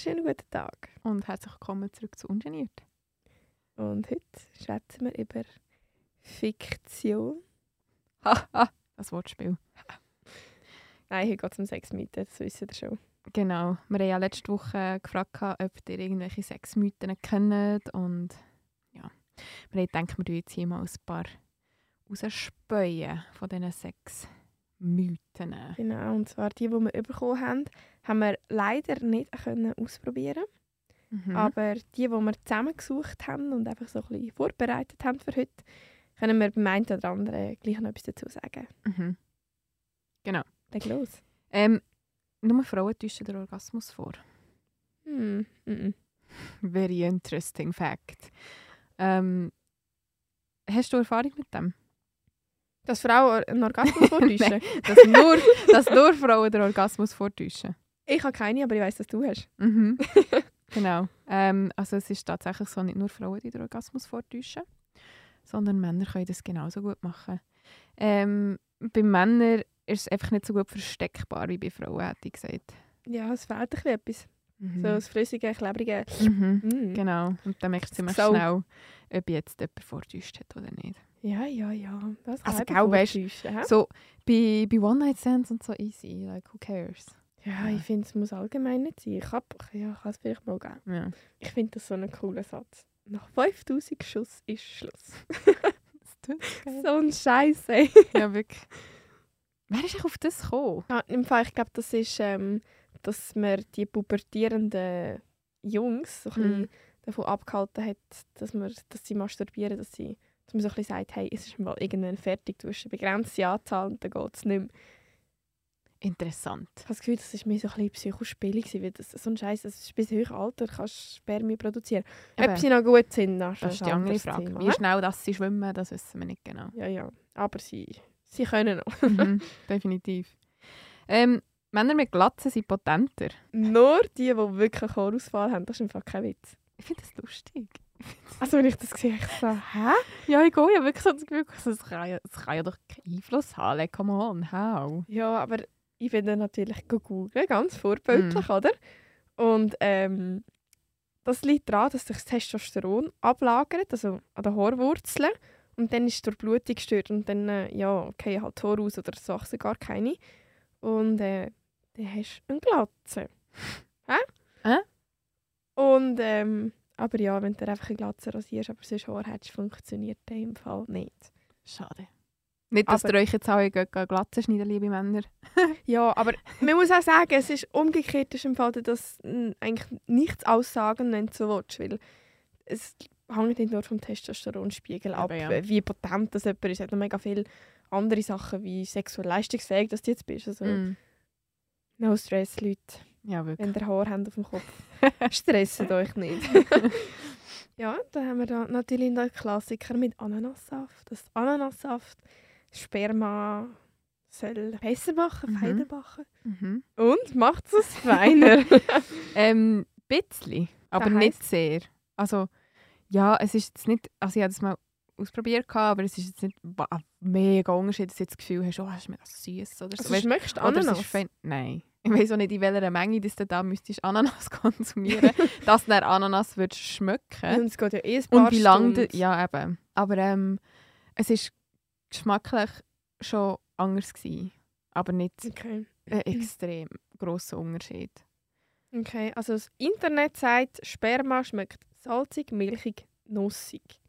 wunderschönen guten Tag. Und herzlich willkommen zurück zu Ungeniert. Und heute schwätzen wir über Fiktion. Haha, das Wortspiel. Nein, hier geht es um Sexmythen, das wissen ihr schon. Genau. Wir haben ja letzte Woche gefragt, ob ihr irgendwelche Sexmythen kennt. Und ja, wir haben gedacht, wir jetzt hier mal ein paar rausspäuen von diesen Sexmythen. Genau, und zwar die, die wir bekommen haben, haben wir leider nicht können ausprobieren Mhm. Aber die, die wir zusammengesucht haben und einfach so ein bisschen vorbereitet haben für heute, können wir beim einen oder anderen gleich noch etwas dazu sagen. Mhm. Leg los. Ähm, nur Frauen täuschen den Orgasmus vor. Hm. Mm Very interesting fact. Ähm, hast du Erfahrung mit dem? Dass Frauen einen Orgasmus vortäuschen? Dass nur, dass nur Frauen den Orgasmus vortäuschen? Ich habe keine, aber ich weiß, dass du hast. Mhm. genau. Ähm, also es ist tatsächlich so, nicht nur Frauen, die den Orgasmus vortäuschen, sondern Männer können das genauso gut machen. Ähm, bei Männern ist es einfach nicht so gut versteckbar wie bei Frauen, hätte ich gesagt. Ja, es fehlt ein bisschen etwas. Mhm. So das flüssige, klebrige. Mhm. Mm. Genau. Und dann merkst du ziemlich So. schnell, ob jetzt jemand vortäuscht hat oder nicht. Ja, ja, ja. Das Also, vortäuschen, hä? So, bei, bei One-Night-Stands und so easy. Like, who cares? Ja, ich finde, es muss allgemein nicht sein. Ich, hab, ja, kann es vielleicht mal geben. Ja. Ich finde das so einen coolen Satz. Nach 5000 Schuss ist Schluss. Das tut so ein Scheiß, ey. ja, wirklich. Wer ist eigentlich auf das gekommen? Ja, Im Fall, ich glaube, das ist, ähm, dass man die pubertierenden Jungs so ein Mhm. davon abgehalten hat, dass, man, dass sie masturbieren, dass, sie, dass man so ein bisschen sagt, hey, es ist mal irgendwann fertig, du hast eine begrenzte Anzahl und dann geht es nicht mehr. Interessant. Ich habe das Gefühl, das war mir so ein bisschen Psychospiel, weil das, so ein Scheiß, das ist bis höherem Alter kannst du Spermien produzieren. Ob Eben, sie noch gut sind, dann das ist die andere Frage. Thema, Wie schnell dass sie schwimmen, das wissen wir nicht genau. Ja, ja. Aber sie, sie können noch. mhm, definitiv. Ähm, Männer mit Glatzen sind potenter. Nur die, die wirklich Chorausfall haben, das ist einfach kein Witz. Ich finde das lustig. Also wenn ich das sehe, ich so, hä? Ja, ich gehe ja wirklich so das Gefühl, das kann ja, das kann ja doch keinen Einfluss haben. Like, come on, how? Ja, aber ich bin dann natürlich googeln, ganz vorbildlich, Mhm. oder? Und ähm, das liegt daran, dass sich das Testosteron ablagert, also an den Haarwurzeln. Und dann ist die Durchblutung gestört und dann, äh, ja, okay, halt Haar aus oder so gar keine. Und äh, dann hast du eine Glatze. Hä? Hä? Und, ähm, aber ja, wenn du einfach eine Glatze rasierst, aber sonst Haar hättest, funktioniert das im Fall nicht. Schade. Nicht, dass Aber- ihr euch jetzt alle Glatzen schneiden, liebe Männer. Ja, aber man muss auch sagen, es ist umgekehrt ist im Fall, dass mm, eigentlich nichts aussagen, wenn du so willst, weil es hängt nicht nur vom Testosteronspiegel ab, ja. wie potent das jemand ist. Es hat noch mega viele andere Sachen, wie sexuell leistungsfähig dass du jetzt bist. Also, Mm. no stress, Leute, Ja, wirklich. wenn ihr Haar habt auf dem Kopf. Stresset euch nicht. ja, dann haben wir da natürlich den Klassiker mit Ananassaft. Das Ananassaft, Sperma soll besser machen, Mhm. feiner machen. Mhm. Und macht es feiner. Ähm, bisschen, aber Das nicht sehr. Also, ja, es ist jetzt nicht, also ich habe das mal ausprobiert, aber es ist jetzt nicht ein mega Unterschied, dass du jetzt das Gefühl hast, oh, das ist mega süß oder so. also Weisst- schmeckst du Ananas? Nein. Ich weiß auch nicht, in welcher Menge dass du da müsstest Ananas konsumieren dass du Ananas würdest schmecken Und es geht ja eh ein paar Und wie lange. Ja, eben. Aber ähm, es ist geschmacklich schon anders gewesen. Aber nicht Okay. ein extrem grosser Unterschied. okay, also das Internet sagt, Sperma schmeckt salzig, milchig, nussig.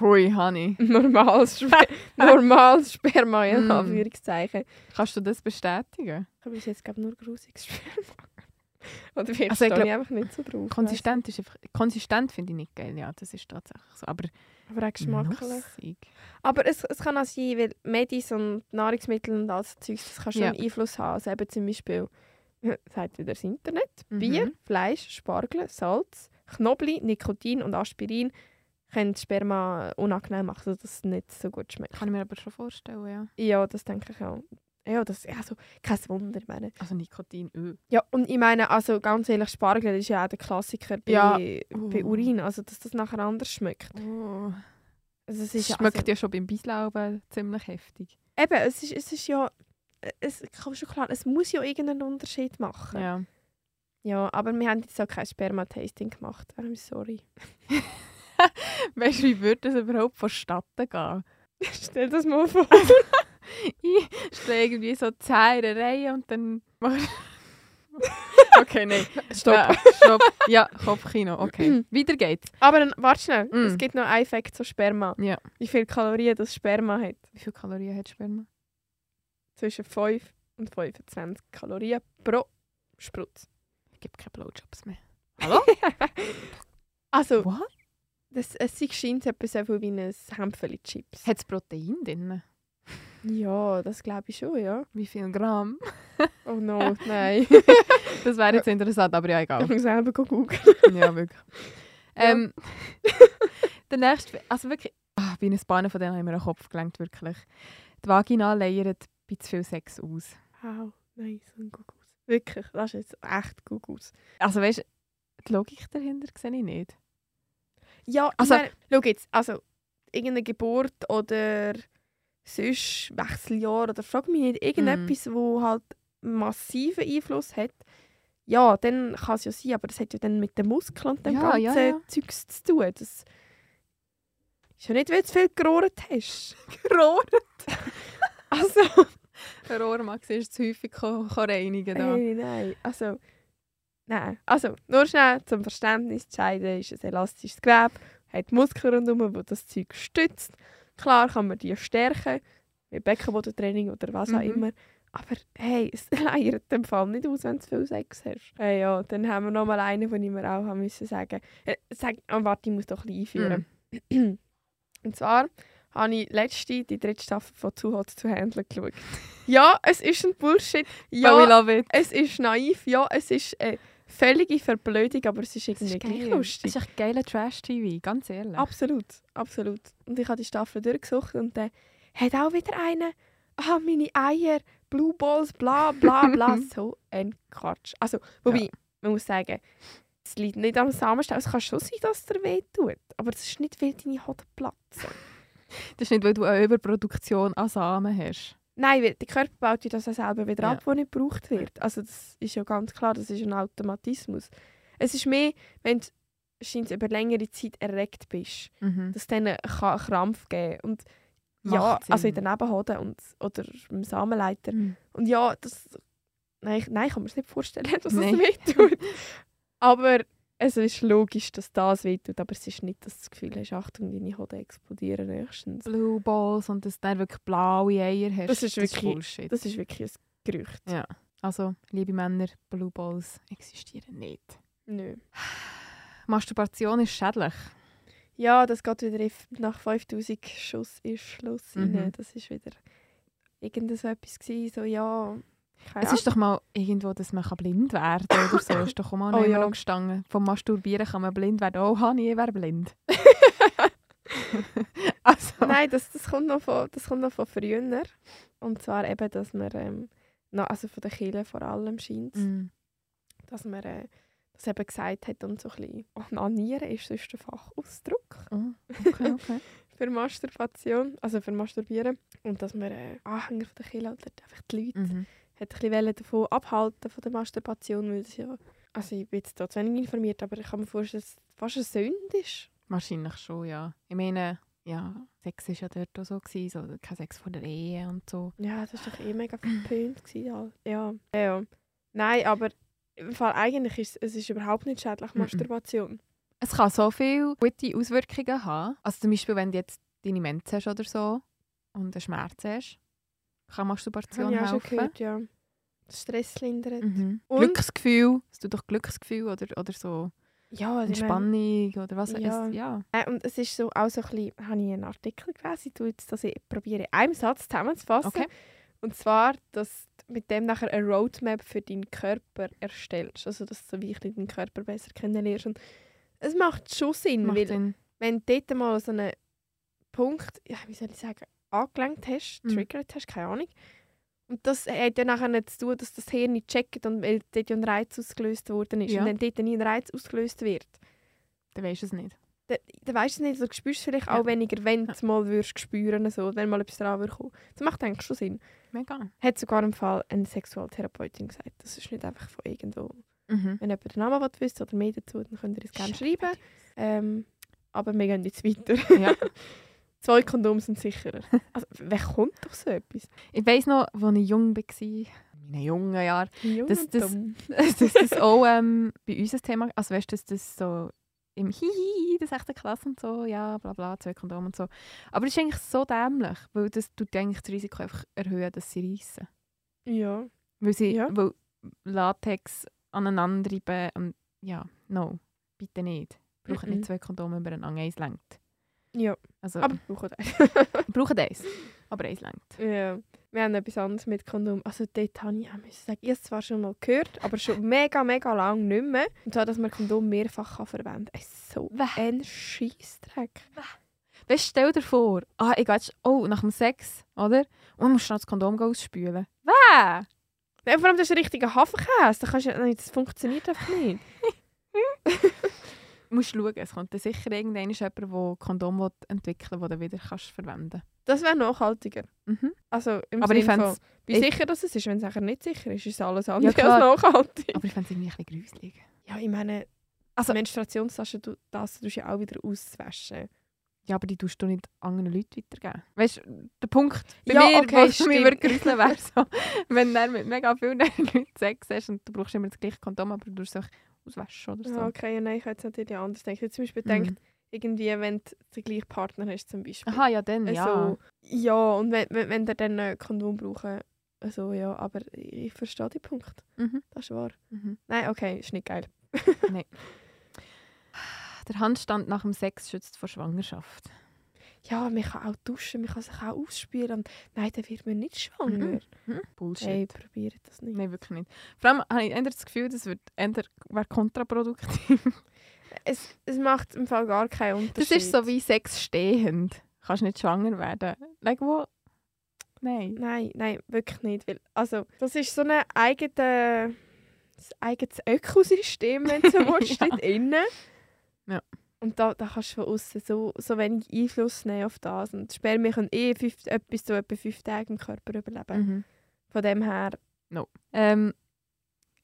Hui, Honey. Normales, Spe normales Sperma, in Mm. Anführungszeichen. Kannst du das bestätigen? Ich habe jetzt glaube nur grusiges Sperma. Oder vielleicht Also ich glaub, einfach nicht so drauf. Konsistent ist einfach, konsistent finde ich nicht geil, ja, das ist tatsächlich so. Aber. Aber auch geschmacklich. nussig. Aber es, es kann auch sein, weil Medis und Nahrungsmittel und all das Zeug, das kann schon Ja. einen Einfluss haben. Also eben zum Beispiel, sagt wieder das Internet, Mhm. Bier, Fleisch, Spargel, Salz, Knoblauch, Nikotin und Aspirin das Sperma unangenehm machen, sodass es nicht so gut schmeckt. Kann ich mir aber schon vorstellen, ja. Ja, das denke ich auch. Ja, das ist also kein Wunder. Ich meine. Also Nikotin, öh. Ja, und ich meine, also ganz ehrlich, Spargel ist ja auch der Klassiker bei, Ja. bei Oh. Urin, also dass das nachher anders schmeckt. Oh. Also, es ist schmeckt also, ja schon beim Beislauben ziemlich heftig. Eben, es ist, es ist ja, es, schon klar, es muss ja irgendeinen Unterschied machen. Ja. Ja, aber wir haben jetzt auch kein Sperma-Tasting gemacht. I'm sorry. Weißt du, wie würde das überhaupt vonstatten gehen? Stell das mal vor. Ich stehe irgendwie so zehn in Reihe und dann mach Okay, nein. Stopp. Ja, stopp. Ja, Kopfkino. Okay. Weiter geht's. Aber dann, warte schnell. Mm. Es gibt noch einen Fakt zu Sperma. Ja. Wie viele Kalorien das Sperma hat. Wie viele Kalorien hat Sperma? Zwischen 5 und 25 Kalorien pro Sprutz. Ich gebe keine Blowjobs mehr. Also, What? Das, es scheint etwas so viel wie ein Hämpfchen Chips. Hat es Protein drin? Ja, das glaube ich schon, ja. Wie viel Gramm? Oh no, nein. Das wäre jetzt interessant, aber ja, Ich egal. muss selber googeln. ja, wirklich. Ähm, der nächste, also wirklich, ah, bei einem Bahnen von denen haben wir den Kopf gelenkt, wirklich. Die Vagina leiert bei zu viel Sex aus. Wow, nein, so ein Gugus. Wirklich, das ist jetzt echt Gugus. Also weißt du, die Logik dahinter sehe ich nicht. Ja, Also- also, ich meine, schau jetzt, also irgendeine Geburt oder sonst Wechseljahr oder frag mich nicht, irgendetwas, wo halt massiven Einfluss hat, ja, dann kann es ja sein, aber das hat ja dann mit den Muskeln und dem Ja, ganzen ja, ja. Zeugs zu tun. Das ist ja nicht, weil du viel gerohrt hast. Rohr? Also, Rohrmax ist zu häufig reinigen. Da. Nein, nein. Also, nein. Also, nur schnell zum Verständnis. Die Scheide ist ein elastisches Gewebe, hat Muskeln rundherum, die das Zeug stützt. Klar kann man die stärken, mit Beckenbodentraining oder was auch Mhm. immer. Aber hey, es leiert dem Fall nicht aus, wenn du zu viel Sex hast. Hey, ja, dann haben wir noch mal einen, den ich mir auch haben müssen sagen äh, sag, oh, Warte, ich muss doch ein einführen. Mhm. Und zwar habe ich letzte, die dritte Staffel von «Zu hot to handle» geschaut. Ja, es ist ein Bullshit. Ja. But we Ja, love it. es ist naiv. Ja, es ist eine völlige Verblödung, aber es ist irgendwie geil. lustig. Das ist echt geiler Trash-TV, ganz ehrlich. Absolut, absolut. Und ich habe die Staffel durchgesucht und dann hat auch wieder einer, ah, meine Eier, Blue Balls, bla bla bla. so ein Quatsch. Also, wobei, man muss sagen, es liegt nicht am Samenstau. Es kann schon sein, dass es dir weh tut. Aber es ist nicht, weil deine Hoden platzen. Das ist nicht, weil du eine Überproduktion an Samen hast. Nein, weil der Körper baut ja das selber wieder Ja. ab, was nicht gebraucht wird. Also das ist ja ganz klar, das ist ein Automatismus. Es ist mehr, wenn du scheint über längere Zeit erregt bist, Mhm. dass dann kann einen Krampf geben und ja, also in der Nebenhoden und, oder im Samenleiter. Mhm. Und ja, das... Nein, nein, ich kann mir das nicht vorstellen, dass es wehtut. aber es ist logisch, dass das wehtut, aber es ist nicht, dass du das Gefühl hast, Achtung, deine Hoden explodieren nächstens. Blue Balls und dass du dann wirklich blaue Eier hast. Das ist wirklich- Bullshit. Das ist wirklich ein Gerücht. ja. Also, liebe Männer, Blue Balls existieren nicht. Nö. Masturbation ist schädlich. Ja, das geht wieder nach 5000 Schuss ist Schluss Mhm. rein. Das ist wieder irgend so etwas gewesen, so ja... Es ist doch mal irgendwo, dass man blind werden kann oder so. ist doch auch mal Oh ja. ja. gestanden. Vom Masturbieren kann man blind werden. Oh, Hani, ich wäre blind. also, Nein, das, das, kommt noch von, das kommt noch von früher. Und zwar eben, dass man, ähm, noch, also von den Kirchen vor allem scheint mm, dass man äh, das eben gesagt hat und so ein bisschen Onanieren ist sonst der Fachausdruck oh, okay, okay. für Masturbation, also für Masturbieren. Und dass man äh, Anhänger von der Kirche oder einfach die Leute Mhm. Hat ein bisschen davon abhalten von der Masturbation, weil das ja, also ich bin jetzt da zu wenig informiert, aber ich kann mir vorstellen, dass es fast eine Sünde ist. Wahrscheinlich schon, ja. Ich meine, ja, Sex war ja dort auch so, gewesen, so kein Sex vor der Ehe und so. Ja, das war doch eh mega verpönt. gewesen, halt. Ja. ja. ja. Nein, aber im Fall eigentlich ist es ist überhaupt nicht schädlich. Masturbation. Es kann so viele gute Auswirkungen haben. Also zum Beispiel, wenn du jetzt deine Menz hast oder so und einen Schmerz hast, kann Masturbation ich auch schon helfen. gehört, ja. Stress lindert. Mhm. Glücksgefühl, es tut doch Glücksgefühl oder, oder so Ja, also ich meine- Entspannung oder was Ja. es, ja. Äh, und es ist so auch so ein bisschen, habe ich einen Artikel gelesen, ich jetzt das ich probiere in einem Satz zusammenzufassen. Okay. Und zwar, dass du mit dem nachher eine Roadmap für deinen Körper erstellst. Also, dass du so wie ein deinen Körper besser kennenlernst. Und es macht schon Sinn, Macht weil Sinn. wenn du dort mal so einen Punkt, ja, wie soll ich sagen, angelenkt hast, Mhm. triggert hast, keine Ahnung. Und das hat ja nachher nicht zu tun, dass das Hirn nicht checkt und weil dort ja ein Reiz ausgelöst worden ist. Ja. Und wenn dort nie ein Reiz ausgelöst wird, Dann weisst du es nicht. dann, dann weißt du es nicht, du spürst vielleicht Ja. auch weniger, wenn du es mal würdest spüren so, wenn mal etwas dran kommen. Das macht eigentlich schon Sinn. Mega. Hat sogar im Fall eine Sexualtherapeutin gesagt. Das ist nicht einfach von irgendwo Mhm. Wenn jemand den Namen wissen oder mehr dazu, dann könnt ihr es gerne schreiben. Ähm, aber wir gehen jetzt weiter. Ja. Zwei Kondome sind sicherer. Also, wer kommt doch so etwas? Ich weiss noch, als ich jung war, in meinen jungen Jahren, Jung Das- dass das auch ähm, bei uns ein Thema Also weißt du, dass das so im Hihi, das 6. Klasse und so, ja, bla bla, zwei Kondome und so. Aber das ist eigentlich so dämlich, weil das tut eigentlich das Risiko einfach erhöhen, dass sie reissen. Ja. Weil sie, Ja. weil Latex aneinander reiben und ja, no, bitte nicht. Braucht Mhm. nicht zwei Kondome übereinander, eins längt. Ja, Also, aber brauchen das. brauchen eins, aber eins längt. ja. Wir haben etwas anderes mit Kondom. Also dort habe ich auch müssen sagen, ich habe es zwar schon mal gehört, aber schon mega, mega lange nicht mehr. Und zwar, dass man Kondom mehrfach kann verwenden kann. So Wäh. ein Scheissdreck. Weißt stell dir vor, ah, ich gehe jetzt, oh, nach dem Sex, oder? Und dann musst du noch das Kondom ausspülen. Wäh! Ja, vor allem, das ist ein richtiger Hafenkäse. Da kannst du, nein, das funktioniert einfach nicht. Musst schauen, es kommt dann sicher irgendwann jemand, der Kondom entwickeln will, das du wieder kannst verwenden Das wäre nachhaltiger. mhm. Also im Aber ich Sinne fänd's- von, wie ich- sicher das ist. Wenn es nachher nicht sicher ist, ist es alles andere klar. als nachhaltig. Aber ich fände es irgendwie ein bisschen gruselig. Ja, ich meine, also Menstruationstaschen, du, das tust du ja auch wieder auswaschen. Ja, aber die tust du nicht anderen Leuten weitergeben. Weißt du, der Punkt bei Ja, mir, okay, was mich würde gruseln, wäre so, wenn du mit mega vielen Leuten Sex hast und du brauchst immer das gleiche Kondom, aber du tust es auswaschen oder so. Ja, okay, ja, nein, ich hätte es natürlich anders denken. Ich zum Beispiel Mhm. gedacht, irgendwie, wenn du den gleichen Partner hast zum Beispiel. Aha, ja, dann, ja. Also, ja, und wenn, wenn, wenn ihr dann ein Kondom brauchen, also ja, aber ich verstehe den Punkt. Mhm. Das ist wahr. Mhm. Nein, okay, ist nicht geil. Der Handstand nach dem Sex schützt vor Schwangerschaft. Ja, man kann auch duschen, man kann sich auch ausspülen. Und nein, dann wird man nicht schwanger. Mhm. Bullshit. Hey, probiert das nicht. Nein, wirklich nicht. Vor allem habe ich eher das Gefühl, das wird eher wäre kontraproduktiv. Es, es macht im Fall gar keinen Unterschied. Das ist so wie Sex stehend. Kannst nicht schwanger werden. Like, wo? Nein. Nein, nein, wirklich nicht. Weil, also, das ist so ein eigenes, ein eigenes Ökosystem, wenn du so willst, Ja. dort innen. Und da, da kannst du von außen so, so wenig Einfluss nehmen auf das. Und Spermien können eh fünf, etwas so etwa fünf Tage im Körper überleben. Mhm. Von dem her, Ähm,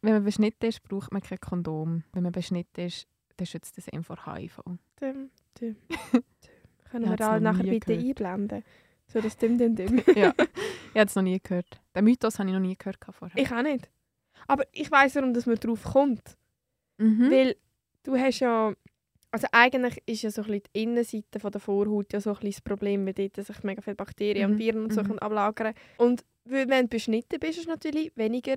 wenn man beschnitten ist, braucht man kein Kondom. Wenn man beschnitten ist, dann schützt das eben vor HIV. düm, düm, düm. können wir da nachher bitte gehört. einblenden? So das Dim Dim Dim. ja. Ich habe es noch nie gehört. Den Mythos habe ich noch nie gehört vorher. Ich auch nicht. Aber ich weiss, warum dass man drauf kommt. mhm. Weil du hast ja. Also eigentlich ist ja so ein bisschen die Innenseite von der Vorhaut ja so ein bisschen das Problem, weil dort sich mega viele Bakterien Mhm, und Viren und so mhm. ablagern Und wenn du beschnitten bist, ist natürlich weniger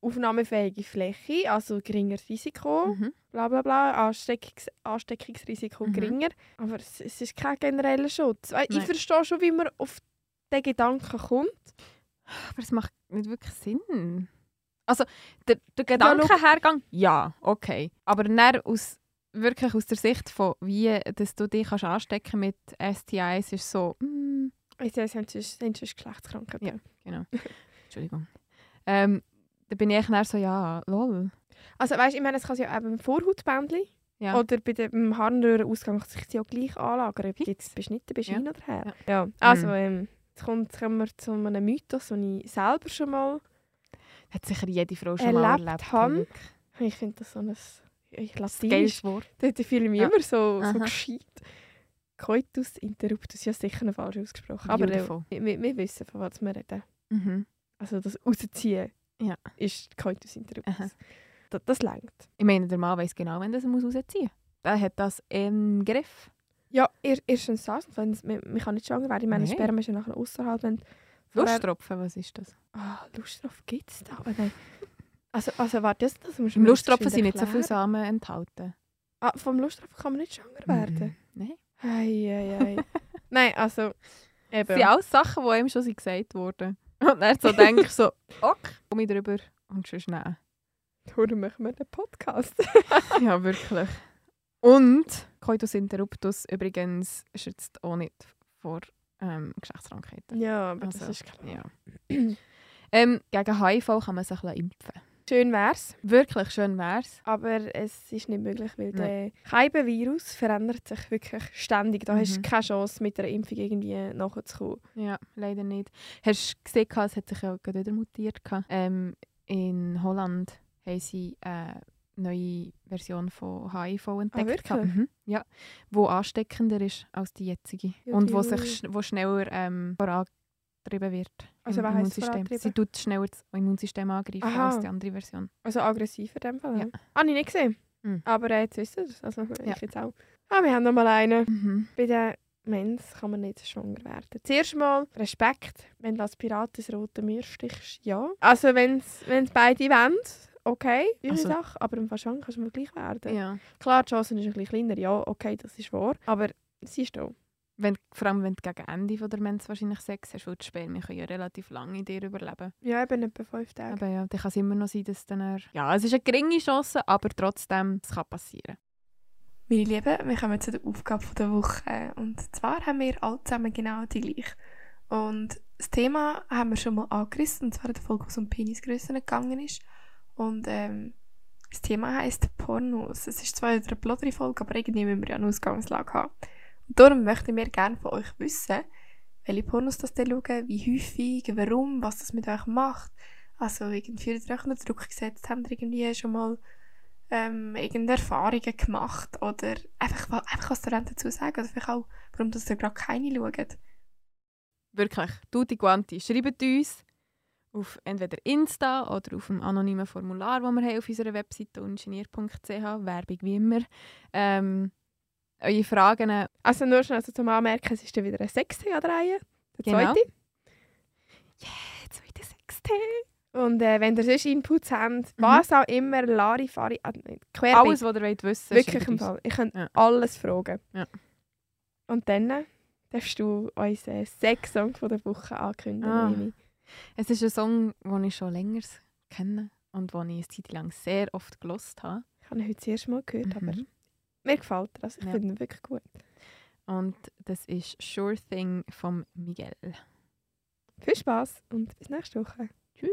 aufnahmefähige Fläche, also geringeres Risiko, Mhm. bla bla bla, Ansteckungs Ansteckungsrisiko Mhm. geringer. Aber es, es ist kein genereller Schutz. Weil Ich Nein. verstehe schon, wie man auf den Gedanken kommt. Aber es macht nicht wirklich Sinn. Also, der, der Gedankenhergang, ja, okay. Aber dann aus, wirklich aus der Sicht von, wie dass du dich kannst anstecken mit STIs, ist so, mm, es sind sonst, sind sonst Geschlechtskrankheiten. Ja. genau. Entschuldigung. Ähm, da bin ich dann so, ja, lol. Also weißt, ich meine, es kann ja auch beim Vorhautbändchen Ja. oder bei dem Harnröhrenausgang sich ja gleich anlagern, ob du jetzt beschnitten bist, Ja. hin oder her. Ja. Ja. Also Mhm. ähm, jetzt, kommt, jetzt kommen wir zu einem Mythos, den ich selber schon mal... Hat sicher jede Frau schon mal Erlebt erlebt. haben. Ich finde das so ein... Ich Das Latinisch. geiles Wort. Dort fühle ich mich Ja. immer so, so Aha. gescheit. Coitus interruptus, ja sicher falsch ausgesprochen. Aber äh, wir, wir wissen, von was wir reden. Mhm. Also das Rausziehen Ja. ist Coitus interruptus. Aha. Das, das längt. Ich meine, der Mann weiß genau, wenn er es muss rausziehen muss. Der hat das im Griff. Ja, er, erstens das. man, man kann nicht schwanger werden. Ich meine, Nein. Sperma ist ja nachher außerhalb. Lusttropfen, was ist das? Ah, Lusttropfen gibt es da? Aber nein. Also, also warte, das, das musst du Im mir Lusttropfen sind nicht so erklären. viele Samen enthalten. Ah, vom Lusttropfen kann man nicht schwanger werden? Nein. Hei, hei, hei. nein, also... Eben. Das sind alles Sachen, die ihm schon sind gesagt wurden. Und dann so denkst du so, ok, komm ich drüber und schon nein. Darum machen wir den Podcast. Ja, wirklich. Und Coitus interruptus übrigens schützt auch nicht vor ähm, Geschlechtskrankheiten. ja, aber Also, das ist klar. Ja. ähm, gegen HIV kann man sich impfen. Schön wär's, Wirklich schön wär's. aber es ist nicht möglich, weil Nein. der Keibenvirus verändert sich wirklich ständig. Da hast Mhm. du keine Chance, mit einer Impfung irgendwie nachzukommen. Ja, leider nicht. Hast du gesehen, es hat sich ja gerade wieder mutiert. Ähm, in Holland haben sie eine neue Version von HIV entdeckt. wirklich? Mhm. Ja, wo ansteckender ist als die jetzige. Ja, und die wo, sich wo schneller ähm, vorangetrieben wird. Also was heisst vorantrieben? Sie tut schneller das Immunsystem angreifen Aha. als die andere Version. Also aggressiver in dem Fall. Ja. Habe ich nicht gesehen. Mhm. Aber äh, jetzt wisst ihr es. Also Ja. ich jetzt auch. Ah, wir haben noch mal einen. Mhm. Bei den Mens kann man nicht schwanger werden. Zuerst mal Respekt, wenn du als Pirat das rote Meer stichst. Ja. Also wenn es beide wollen, okay, eure Also- Sache. Aber im Fall schwanger kannst du mal gleich werden. Ja. Klar, die Chance ist ein bisschen kleiner. Ja, okay, das ist wahr. Aber sie ist da. Wenn, vor allem wenn du gegen Ende von der Mens wahrscheinlich Sex hast, weil die Spermien können ja relativ lange in dir überleben. Ja, eben etwa fünf Tage. Aber ja, dann kann es immer noch sein, dass dann er... Ja, es ist eine geringe Chance, aber trotzdem, es kann passieren. Meine Lieben, wir kommen zu der Aufgabe der Woche. Und zwar haben wir alle zusammen genau die gleiche. Und das Thema haben wir schon mal angerissen, und zwar in der Folge, wo es um Penisgrössen gegangen ist. Und ähm, das Thema heisst Pornos. Es ist zwar eine blödere Folge, aber irgendwie müssen wir ja eine Ausgangslage haben. Darum möchten wir gerne von euch wissen, welche Pornos das ihr schaut, wie häufig, warum, was das mit euch macht. Also irgendwie habt ihr euch unter Druck gesetzt, habt ihr irgendwie schon mal ähm, irgendeine Erfahrungen gemacht oder einfach, einfach was ihr dazu sagen oder vielleicht auch, warum das ihr gerade keine schaut. Wirklich, Tutti Quanti, schreibt uns auf entweder Insta oder auf dem anonymen Formular, das wir haben auf unserer Webseite ungenier.ch, Werbung wie immer. Ähm, eure Fragen, Also nur schnell so zum Anmerken, es ist dann wieder ein Sextee an der Reihe. Der Genau. zweite. Yeah, zweite Sextee. Und äh, wenn ihr sonst Inputs habt, was auch immer, Larifari, äh, nicht, querbeet, alles, was ihr wollt wissen wirklich im. Fall. Ich könnt Ja. alles fragen. Ja. Und dann äh, darfst du unseren Sex-Song der Woche ankündigen, Ah. Es ist ein Song, den ich schon länger kenne und den ich eine Zeit lang sehr oft gelost habe. Ich habe ihn heute das erste Mal gehört, aber Mhm. Mir gefällt er. Also ich Ja. finde ihn wirklich gut. Und das ist Sure Thing von Miguel. Viel Spaß und bis nächste Woche. Tschüss.